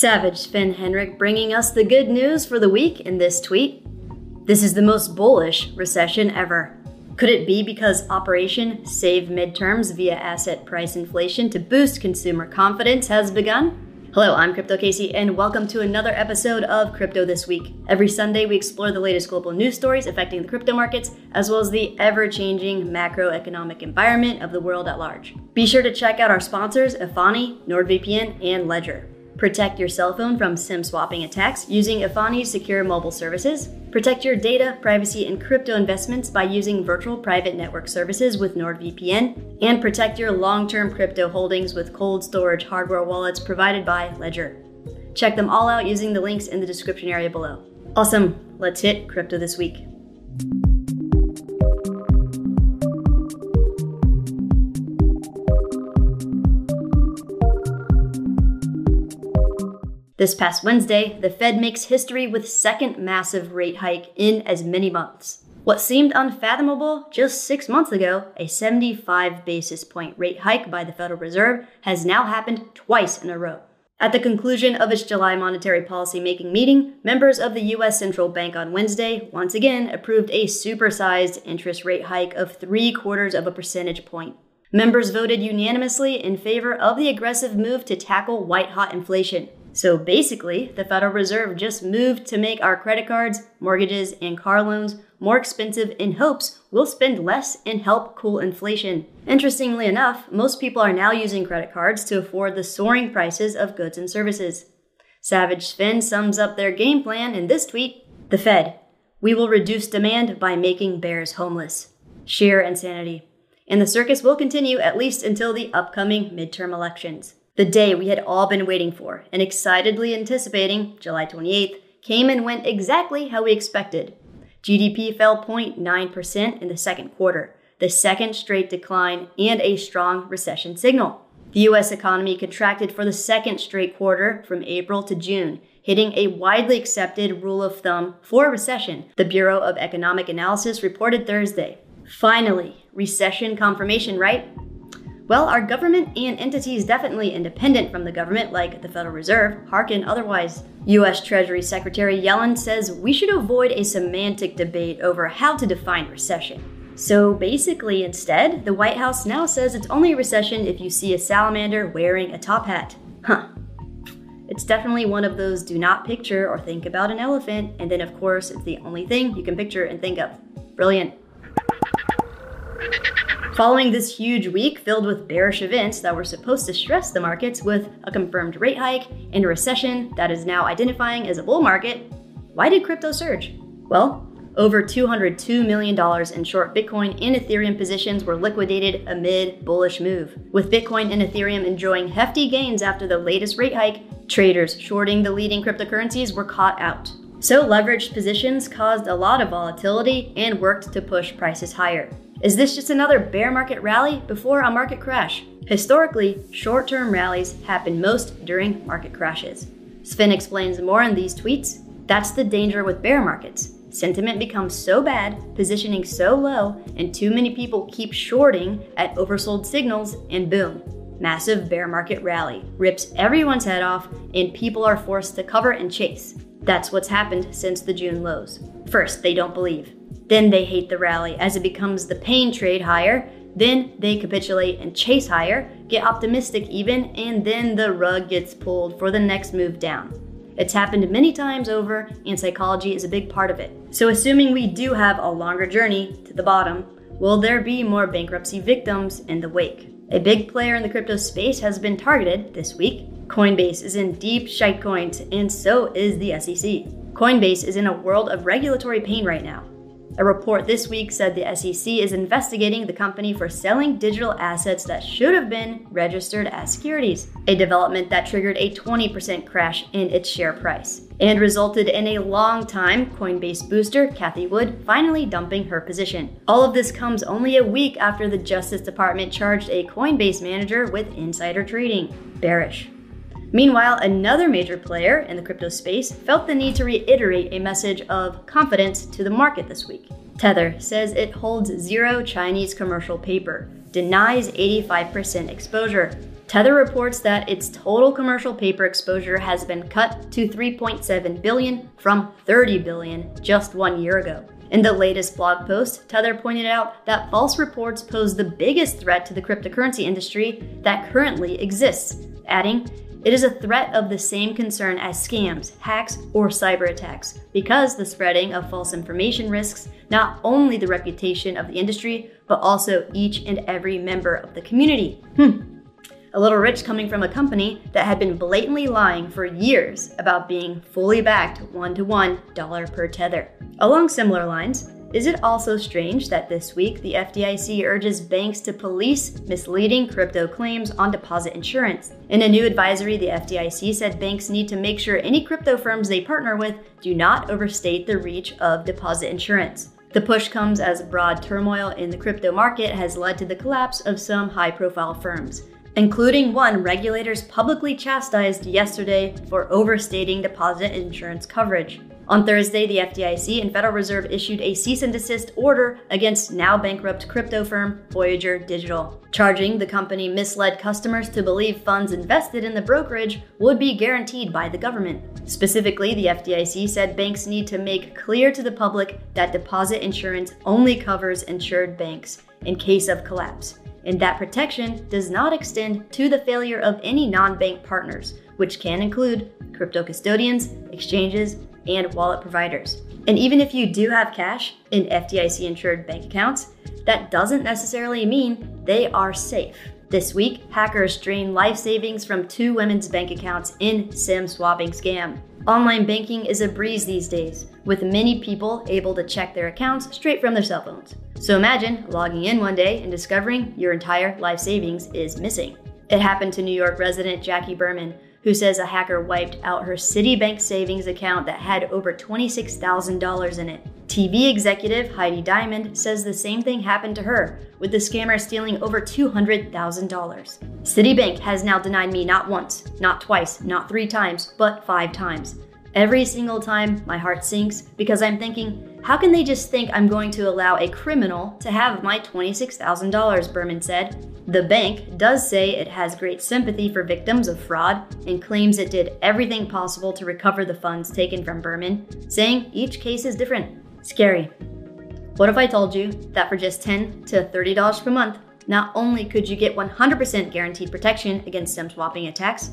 Savage Sven Henrich bringing us the good news for the week in this tweet. This is the most bullish recession ever. Could it be because Operation Save Midterms via asset price inflation to boost consumer confidence has begun? Hello, I'm Crypto Casey, and welcome to another episode of Crypto This Week. Every Sunday, we explore the latest global news stories affecting the crypto markets, as well as the ever changing macroeconomic environment of the world at large. Be sure to check out our sponsors, Efani, NordVPN, and Ledger. Protect your cell phone from SIM swapping attacks using Efani's secure mobile services. Protect your data, privacy, and crypto investments by using virtual private network services with NordVPN. And protect your long term crypto holdings with cold storage hardware wallets provided by Ledger. Check them all out using the links in the description area below. Awesome, let's hit crypto this week. This past Wednesday, the Fed makes history with second massive rate hike in as many months. What seemed unfathomable just 6 months ago, a 75 basis point rate hike by the Federal Reserve, has now happened twice in a row. At the conclusion of its July monetary policy making meeting, members of the US Central Bank on Wednesday once again approved a supersized interest rate hike of 3 quarters of a percentage point. Members voted unanimously in favor of the aggressive move to tackle white hot inflation. So basically, the Federal Reserve just moved to make our credit cards, mortgages, and car loans more expensive in hopes we'll spend less and help cool inflation. Interestingly enough, most people are now using credit cards to afford the soaring prices of goods and services. Savage Sven sums up their game plan in this tweet The Fed, we will reduce demand by making bears homeless. Sheer insanity. And the circus will continue at least until the upcoming midterm elections. The day we had all been waiting for and excitedly anticipating, July 28th, came and went exactly how we expected. GDP fell 0.9% in the second quarter, the second straight decline, and a strong recession signal. The US economy contracted for the second straight quarter from April to June, hitting a widely accepted rule of thumb for recession, the Bureau of Economic Analysis reported Thursday. Finally, recession confirmation, right? Well, our government and entities definitely independent from the government, like the Federal Reserve, hearken otherwise. U.S. Treasury Secretary Yellen says we should avoid a semantic debate over how to define recession. So basically, instead, the White House now says it's only a recession if you see a salamander wearing a top hat. Huh. It's definitely one of those do not picture or think about an elephant, and then of course, it's the only thing you can picture and think of. Brilliant. Following this huge week filled with bearish events that were supposed to stress the markets with a confirmed rate hike and a recession that is now identifying as a bull market, why did crypto surge? Well, over $202 million in short Bitcoin and Ethereum positions were liquidated amid bullish move. With Bitcoin and Ethereum enjoying hefty gains after the latest rate hike, traders shorting the leading cryptocurrencies were caught out. So leveraged positions caused a lot of volatility and worked to push prices higher. Is this just another bear market rally before a market crash? Historically, short term rallies happen most during market crashes. Sven explains more in these tweets. That's the danger with bear markets. Sentiment becomes so bad, positioning so low, and too many people keep shorting at oversold signals, and boom, massive bear market rally rips everyone's head off, and people are forced to cover and chase. That's what's happened since the June lows. First, they don't believe. Then they hate the rally as it becomes the pain trade higher. Then they capitulate and chase higher, get optimistic even, and then the rug gets pulled for the next move down. It's happened many times over, and psychology is a big part of it. So, assuming we do have a longer journey to the bottom, will there be more bankruptcy victims in the wake? A big player in the crypto space has been targeted this week. Coinbase is in deep shitecoins, and so is the SEC. Coinbase is in a world of regulatory pain right now. A report this week said the SEC is investigating the company for selling digital assets that should have been registered as securities, a development that triggered a 20% crash in its share price and resulted in a long time Coinbase booster, Cathie Wood, finally dumping her position. All of this comes only a week after the Justice Department charged a Coinbase manager with insider trading. Bearish. Meanwhile, another major player in the crypto space felt the need to reiterate a message of confidence to the market this week. Tether says it holds zero Chinese commercial paper, denies 85% exposure. Tether reports that its total commercial paper exposure has been cut to 3.7 billion from 30 billion just one year ago. In the latest blog post, Tether pointed out that false reports pose the biggest threat to the cryptocurrency industry that currently exists, adding, it is a threat of the same concern as scams, hacks, or cyber attacks, because the spreading of false information risks not only the reputation of the industry, but also each and every member of the community. Hmm. A little rich coming from a company that had been blatantly lying for years about being fully backed one to one dollar per tether. Along similar lines, is it also strange that this week the FDIC urges banks to police misleading crypto claims on deposit insurance? In a new advisory, the FDIC said banks need to make sure any crypto firms they partner with do not overstate the reach of deposit insurance. The push comes as broad turmoil in the crypto market has led to the collapse of some high profile firms, including one regulators publicly chastised yesterday for overstating deposit insurance coverage. On Thursday, the FDIC and Federal Reserve issued a cease and desist order against now bankrupt crypto firm Voyager Digital, charging the company misled customers to believe funds invested in the brokerage would be guaranteed by the government. Specifically, the FDIC said banks need to make clear to the public that deposit insurance only covers insured banks in case of collapse, and that protection does not extend to the failure of any non bank partners, which can include crypto custodians, exchanges, and wallet providers. And even if you do have cash in FDIC insured bank accounts, that doesn't necessarily mean they are safe. This week, hackers drained life savings from two women's bank accounts in SIM swapping scam. Online banking is a breeze these days, with many people able to check their accounts straight from their cell phones. So imagine logging in one day and discovering your entire life savings is missing. It happened to New York resident Jackie Berman, who says a hacker wiped out her Citibank savings account that had over $26,000 in it. TV executive Heidi Diamond says the same thing happened to her, with the scammer stealing over $200,000. Citibank has now denied me not once, not twice, not three times, but five times. Every single time, my heart sinks because I'm thinking, how can they just think I'm going to allow a criminal to have my $26,000? Berman said. The bank does say it has great sympathy for victims of fraud and claims it did everything possible to recover the funds taken from Berman, saying each case is different. Scary. What if I told you that for just 10 to $30 per month, not only could you get 100% guaranteed protection against SIM swapping attacks,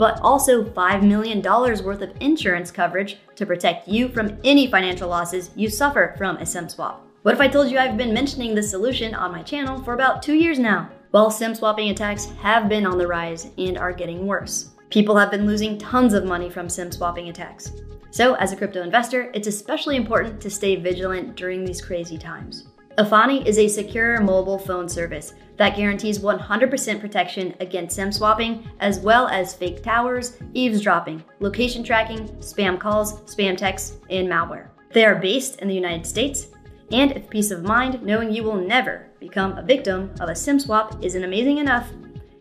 but also $5 million worth of insurance coverage to protect you from any financial losses you suffer from a SIM swap. What if I told you I've been mentioning this solution on my channel for about two years now? Well, SIM swapping attacks have been on the rise and are getting worse. People have been losing tons of money from SIM swapping attacks. So, as a crypto investor, it's especially important to stay vigilant during these crazy times. Efani is a secure mobile phone service that guarantees 100% protection against SIM swapping, as well as fake towers, eavesdropping, location tracking, spam calls, spam texts, and malware. They are based in the United States, and if peace of mind knowing you will never become a victim of a SIM swap isn't amazing enough,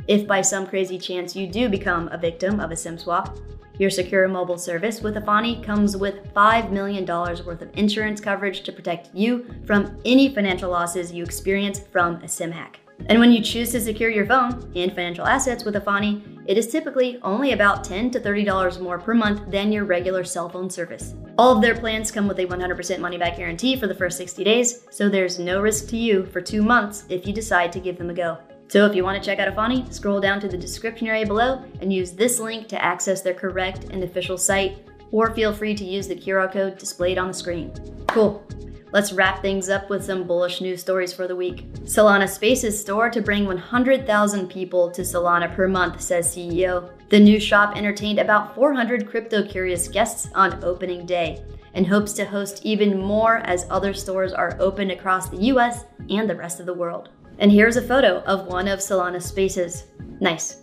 if by some crazy chance you do become a victim of a SIM swap, your secure mobile service with Efani comes with $5 million worth of insurance coverage to protect you from any financial losses you experience from a SIM hack. And when you choose to secure your phone and financial assets with Efani, it is typically only about 10 to $30 more per month than your regular cell phone service. All of their plans come with a 100% money back guarantee for the first 60 days, so there's no risk to you for two months if you decide to give them a go. So if you want to check out Efani, scroll down to the description area below and use this link to access their correct and official site, or feel free to use the QR code displayed on the screen. Cool. Let's wrap things up with some bullish news stories for the week. Solana Spaces store to bring 100,000 people to Solana per month, says CEO. The new shop entertained about 400 crypto curious guests on opening day and hopes to host even more as other stores are opened across the US and the rest of the world. And here's a photo of one of Solana Spaces. Nice.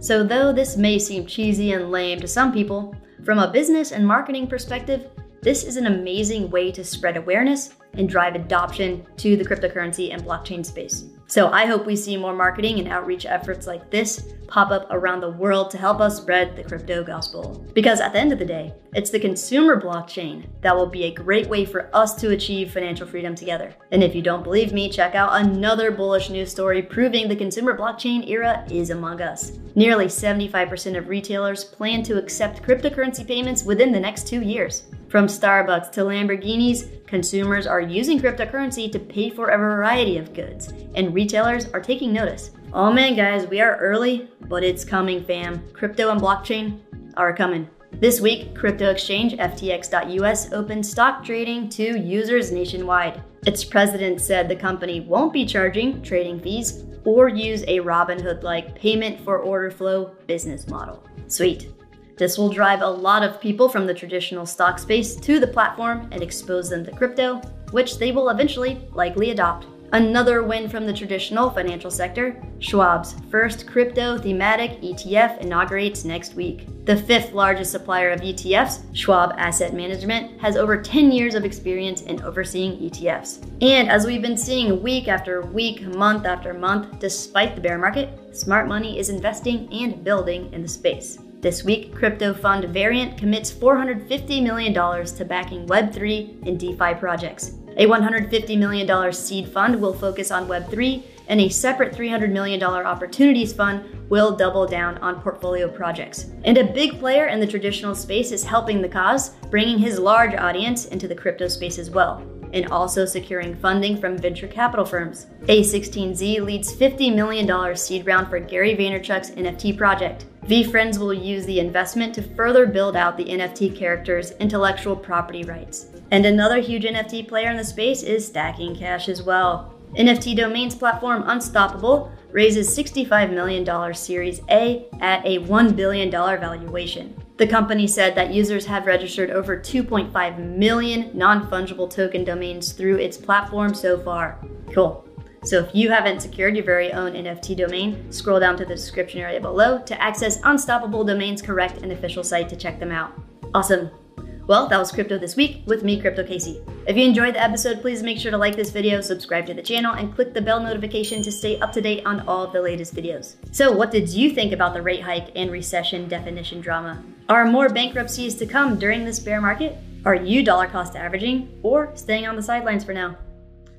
So, though this may seem cheesy and lame to some people, from a business and marketing perspective, this is an amazing way to spread awareness and drive adoption to the cryptocurrency and blockchain space. So I hope we see more marketing and outreach efforts like this pop up around the world to help us spread the crypto gospel. Because at the end of the day, it's the consumer blockchain that will be a great way for us to achieve financial freedom together. And if you don't believe me, check out another bullish news story proving the consumer blockchain era is among us. Nearly 75% of retailers plan to accept cryptocurrency payments within the next two years. From Starbucks to Lamborghinis, consumers are using cryptocurrency to pay for a variety of goods, and retailers are taking notice. Oh man, guys, we are early, but it's coming, fam. Crypto and blockchain are coming. This week, crypto exchange FTX.us opened stock trading to users nationwide. Its president said the company won't be charging trading fees or use a Robinhood like payment for order flow business model. Sweet. This will drive a lot of people from the traditional stock space to the platform and expose them to crypto, which they will eventually likely adopt. Another win from the traditional financial sector Schwab's first crypto thematic ETF inaugurates next week. The fifth largest supplier of ETFs, Schwab Asset Management, has over 10 years of experience in overseeing ETFs. And as we've been seeing week after week, month after month, despite the bear market, smart money is investing and building in the space. This week, crypto fund Variant commits $450 million to backing Web3 and DeFi projects. A $150 million seed fund will focus on Web3, and a separate $300 million opportunities fund will double down on portfolio projects. And a big player in the traditional space is helping the cause, bringing his large audience into the crypto space as well and also securing funding from venture capital firms. A16Z leads $50 million seed round for Gary Vaynerchuk's NFT project. VeeFriends will use the investment to further build out the NFT character's intellectual property rights. And another huge NFT player in the space is Stacking Cash as well. NFT domains platform Unstoppable raises $65 million Series A at a $1 billion valuation. The company said that users have registered over 2.5 million non fungible token domains through its platform so far. Cool. So if you haven't secured your very own NFT domain, scroll down to the description area below to access Unstoppable Domain's correct and official site to check them out. Awesome. Well, that was Crypto This Week with me, Crypto Casey. If you enjoyed the episode, please make sure to like this video, subscribe to the channel, and click the bell notification to stay up to date on all of the latest videos. So, what did you think about the rate hike and recession definition drama? Are more bankruptcies to come during this bear market? Are you dollar cost averaging or staying on the sidelines for now?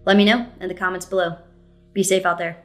Let me know in the comments below. Be safe out there.